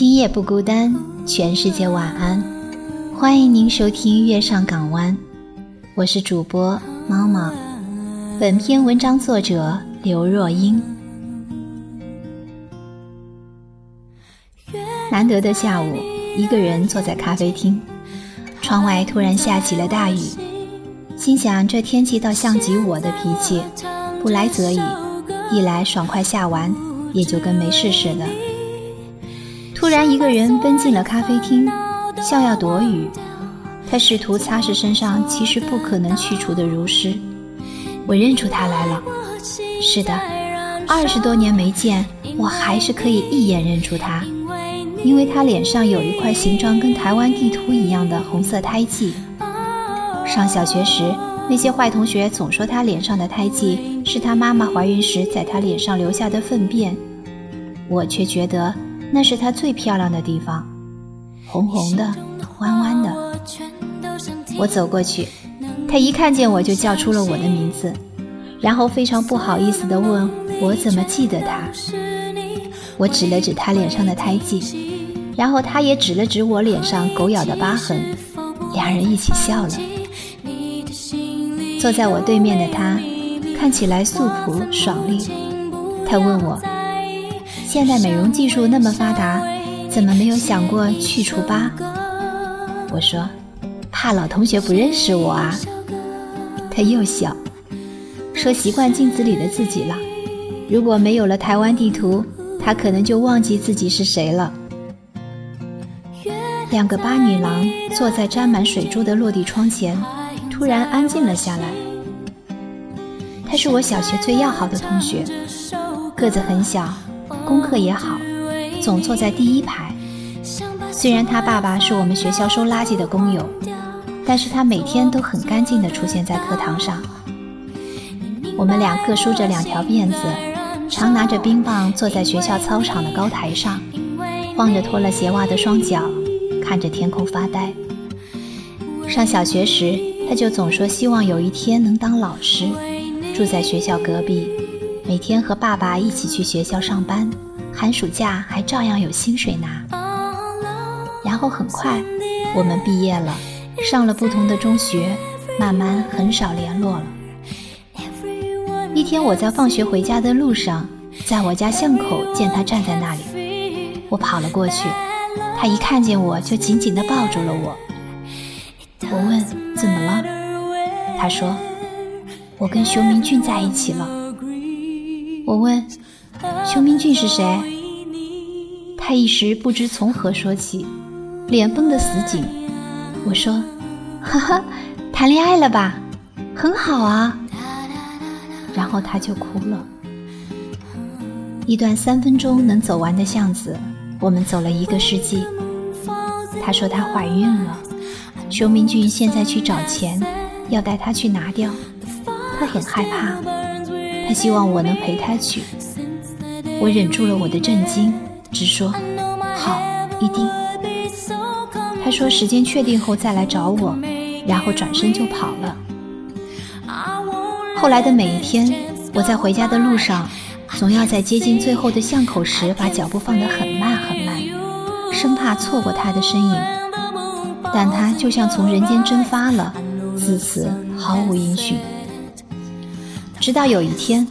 今夜不孤单，全世界晚安。欢迎您收听《月上港湾》，我是主播猫猫。本篇文章作者刘若英。难得的下午，一个人坐在咖啡厅，窗外突然下起了大雨，心想这天气倒像极我的脾气，不来则已，一来爽快下完，也就跟没事似的。突然，一个人奔进了咖啡厅，像要躲雨。他试图擦拭身上其实不可能去除的如湿。我认出他来了。是的，二十多年没见，我还是可以一眼认出他，因为他脸上有一块形状跟台湾地图一样的红色胎记。上小学时，那些坏同学总说他脸上的胎记是他妈妈怀孕时在他脸上留下的粪便，我却觉得。那是她最漂亮的地方，红红的，弯弯的。我走过去，她一看见我就叫出了我的名字，然后非常不好意思地问我怎么记得她。我指了指她脸上的胎记，然后她也指了指我脸上狗咬的疤痕，两人一起笑了。坐在我对面的她，看起来素朴爽利。她问我。现在美容技术那么发达，怎么没有想过去除疤？我说，怕老同学不认识我啊。他又笑，说习惯镜子里的自己了。如果没有了台湾地图，他可能就忘记自己是谁了。两个八女郎坐在沾满水珠的落地窗前，突然安静了下来。他是我小学最要好的同学，个子很小。功课也好，总坐在第一排。虽然他爸爸是我们学校收垃圾的工友，但是他每天都很干净地出现在课堂上。我们俩各梳着两条辫子，常拿着冰棒坐在学校操场的高台上，晃着脱了鞋袜的双脚，看着天空发呆。上小学时，他就总说希望有一天能当老师，住在学校隔壁。每天和爸爸一起去学校上班，寒暑假还照样有薪水拿。然后很快，我们毕业了，上了不同的中学，慢慢很少联络了。一天，我在放学回家的路上，在我家巷口见他站在那里，我跑了过去，他一看见我就紧紧地抱住了我。我问怎么了，他说我跟熊明俊在一起了。我问：“邱明俊是谁？”他一时不知从何说起，脸绷得死紧。我说：“哈哈，谈恋爱了吧？很好啊。”然后他就哭了。一段三分钟能走完的巷子，我们走了一个世纪。他说她怀孕了，邱明俊现在去找钱，要带她去拿掉。他很害怕。他希望我能陪他去，我忍住了我的震惊，直说好，一定。他说时间确定后再来找我，然后转身就跑了。后来的每一天，我在回家的路上，总要在接近最后的巷口时把脚步放得很慢很慢，生怕错过他的身影。但他就像从人间蒸发了，自此毫无音讯。直到有一天，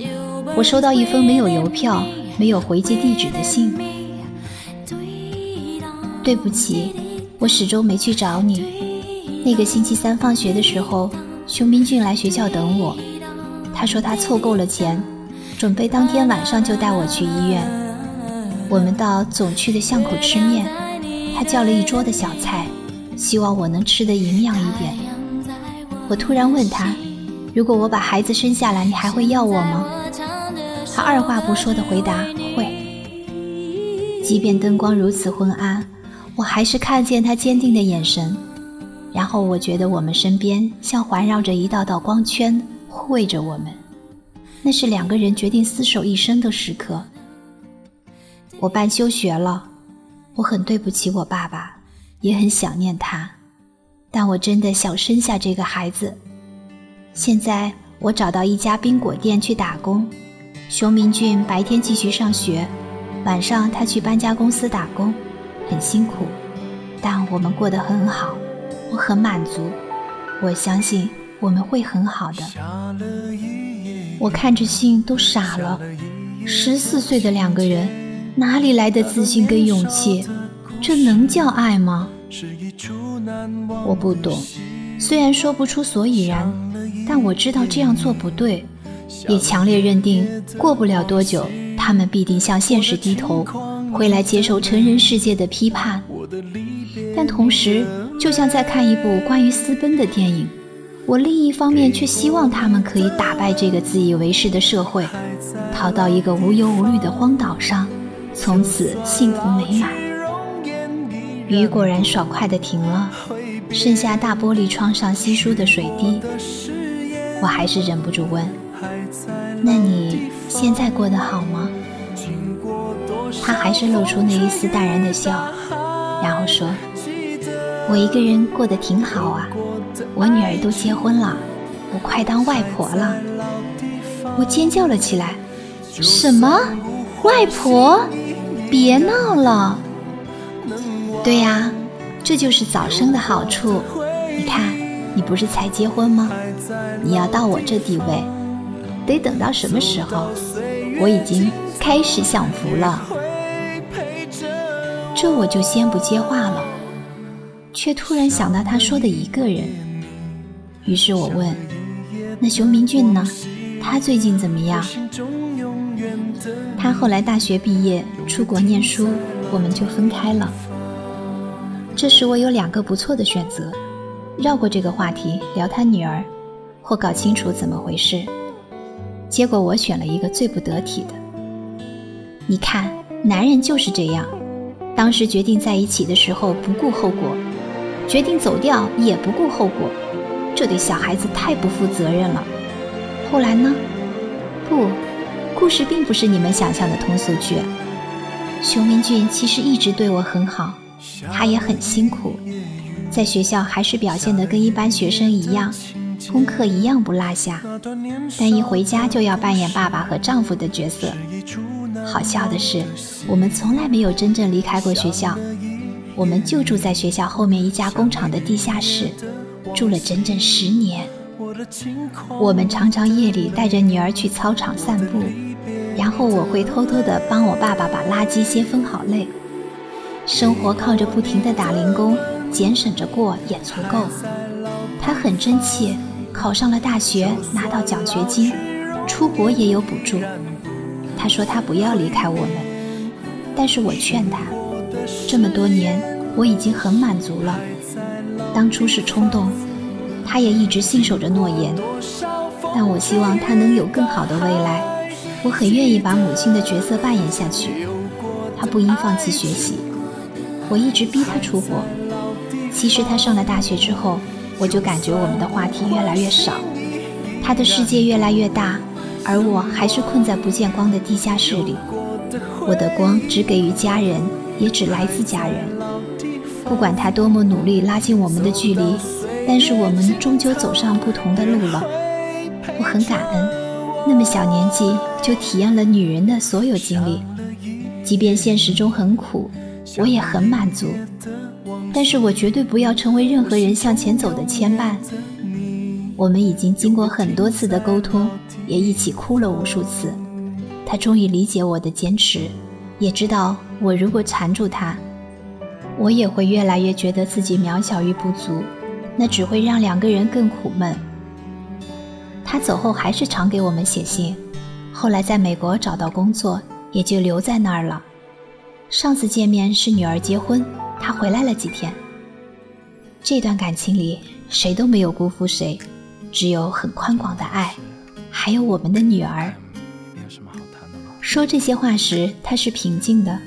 我收到一封没有邮票、没有回寄地址的信。对不起，我始终没去找你。那个星期三放学的时候，熊斌俊来学校等我。他说他凑够了钱，准备当天晚上就带我去医院。我们到总区的巷口吃面，他叫了一桌的小菜，希望我能吃得营养一点。我突然问他。如果我把孩子生下来，你还会要我吗？他二话不说的回答会。即便灯光如此昏暗，我还是看见他坚定的眼神。然后我觉得我们身边像环绕着一道道光圈，护卫着我们。那是两个人决定厮守一生的时刻。我办休学了，我很对不起我爸爸，也很想念他，但我真的想生下这个孩子。现在我找到一家冰果店去打工，熊明俊白天继续上学，晚上他去搬家公司打工，很辛苦，但我们过得很好，我很满足，我相信我们会很好的。我看着信都傻了，十四岁的两个人哪里来的自信跟勇气？这能叫爱吗？我不懂，虽然说不出所以然。但我知道这样做不对，也强烈认定过不了多久，他们必定向现实低头，回来接受成人世界的批判。但同时，就像在看一部关于私奔的电影，我另一方面却希望他们可以打败这个自以为是的社会，逃到一个无忧无虑的荒岛上，从此幸福美满。雨果然爽快地停了，剩下大玻璃窗上稀疏的水滴。我还是忍不住问：“那你现在过得好吗？”他还是露出那一丝淡然的笑，然后说：“我一个人过得挺好啊，我女儿都结婚了，我快当外婆了。”我尖叫了起来：“什么？外婆？别闹了！”对呀，这就是早生的好处，你看。你不是才结婚吗？你要到我这地位，得等到什么时候？我已经开始享福了。这我就先不接话了，却突然想到他说的一个人。于是我问：“那熊明俊呢？他最近怎么样？”他后来大学毕业出国念书，我们就分开了。这时我有两个不错的选择。绕过这个话题聊他女儿，或搞清楚怎么回事。结果我选了一个最不得体的。你看，男人就是这样，当时决定在一起的时候不顾后果，决定走掉也不顾后果，这对小孩子太不负责任了。后来呢？不，故事并不是你们想象的通俗剧。熊明俊其实一直对我很好，他也很辛苦。在学校还是表现得跟一般学生一样，功课一样不落下，但一回家就要扮演爸爸和丈夫的角色。好笑的是，我们从来没有真正离开过学校，我们就住在学校后面一家工厂的地下室，住了整整十年。我们常常夜里带着女儿去操场散步，然后我会偷偷地帮我爸爸把垃圾先分好类。生活靠着不停的打零工。俭省着过也足够。他很争气，考上了大学，拿到奖学金，出国也有补助。他说他不要离开我们，但是我劝他，这么多年我已经很满足了。当初是冲动，他也一直信守着诺言。但我希望他能有更好的未来。我很愿意把母亲的角色扮演下去。他不应放弃学习。我一直逼他出国。其实他上了大学之后，我就感觉我们的话题越来越少，他的世界越来越大，而我还是困在不见光的地下室里。我的光只给予家人，也只来自家人。不管他多么努力拉近我们的距离，但是我们终究走上不同的路了。我很感恩，那么小年纪就体验了女人的所有经历，即便现实中很苦，我也很满足。但是我绝对不要成为任何人向前走的牵绊。我们已经经过很多次的沟通，也一起哭了无数次。他终于理解我的坚持，也知道我如果缠住他，我也会越来越觉得自己渺小与不足，那只会让两个人更苦闷。他走后还是常给我们写信，后来在美国找到工作，也就留在那儿了。上次见面是女儿结婚。他回来了几天。这段感情里，谁都没有辜负谁，只有很宽广的爱，还有我们的女儿。说这些话时，他是平静的，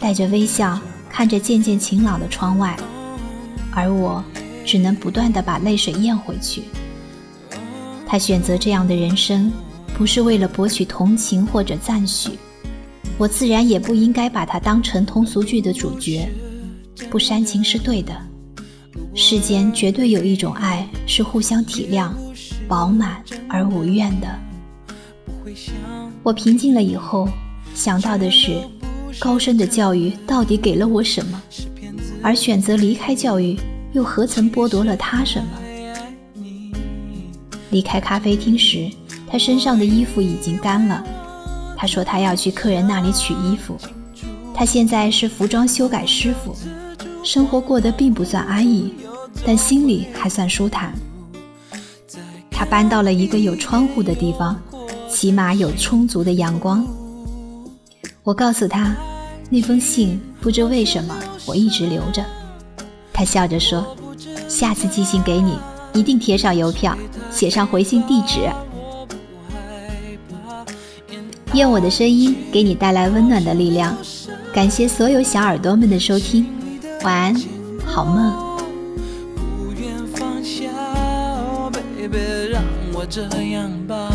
带着微笑看着渐渐晴朗的窗外，而我只能不断地把泪水咽回去。他选择这样的人生，不是为了博取同情或者赞许，我自然也不应该把他当成通俗剧的主角。不煽情是对的，世间绝对有一种爱是互相体谅、饱满而无怨的。我平静了以后，想到的是，高深的教育到底给了我什么？而选择离开教育，又何曾剥夺了他什么？离开咖啡厅时，他身上的衣服已经干了。他说他要去客人那里取衣服。他现在是服装修改师傅，生活过得并不算安逸，但心里还算舒坦。他搬到了一个有窗户的地方。起码有充足的阳光。我告诉他，那封信不知为什么我一直留着。他笑着说：“下次寄信给你，一定贴上邮票，写上回信地址。”愿我的声音给你带来温暖的力量。感谢所有小耳朵们的收听，晚安，好梦，不愿放下，哦，baby，让我这样吧。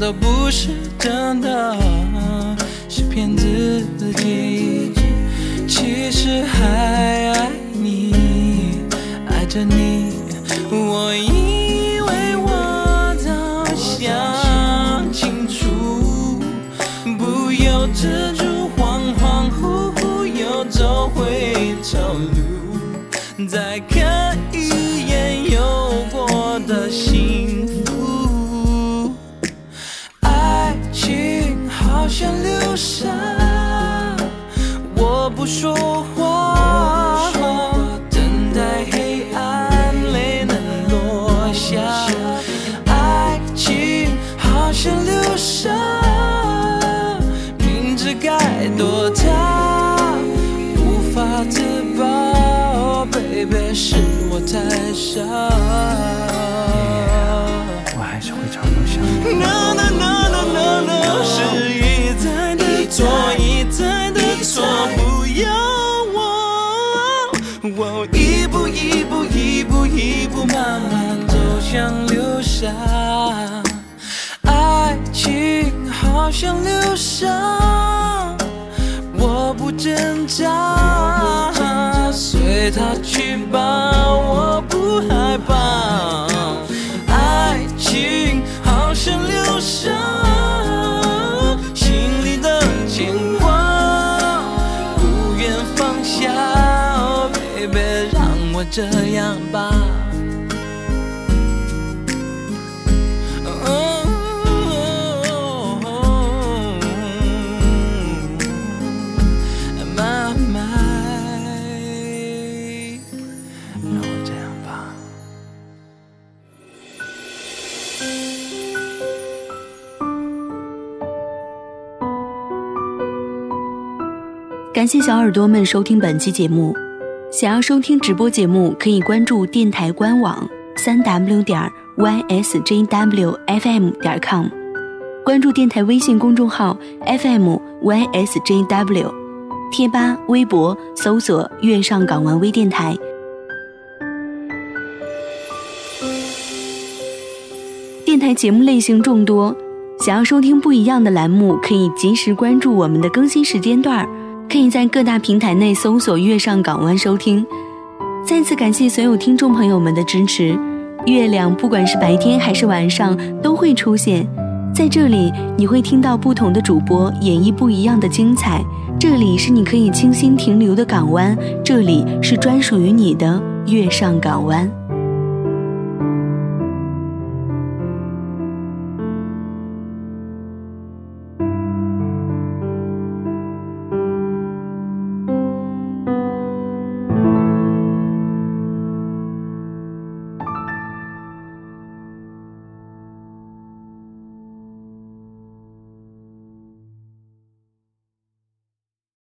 都不是真的，是骗自己。其实还爱你，爱着你。我一流沙，爱情好像流沙，我不挣扎，随它去吧，我不害怕。爱情好像流沙，心里的牵挂不愿放下。别让我这样吧。感谢小耳朵们收听本期节目。想要收听直播节目，可以关注电台官网三 w 点 ysjwfm 点 com，关注电台微信公众号 fmysjw，贴吧、微博搜索“月上港湾微电台”。电台节目类型众多，想要收听不一样的栏目，可以及时关注我们的更新时间段。可以在各大平台内搜索“月上港湾”收听。再次感谢所有听众朋友们的支持。月亮不管是白天还是晚上都会出现在这里，你会听到不同的主播演绎不一样的精彩。这里是你可以清新停留的港湾，这里是专属于你的月上港湾。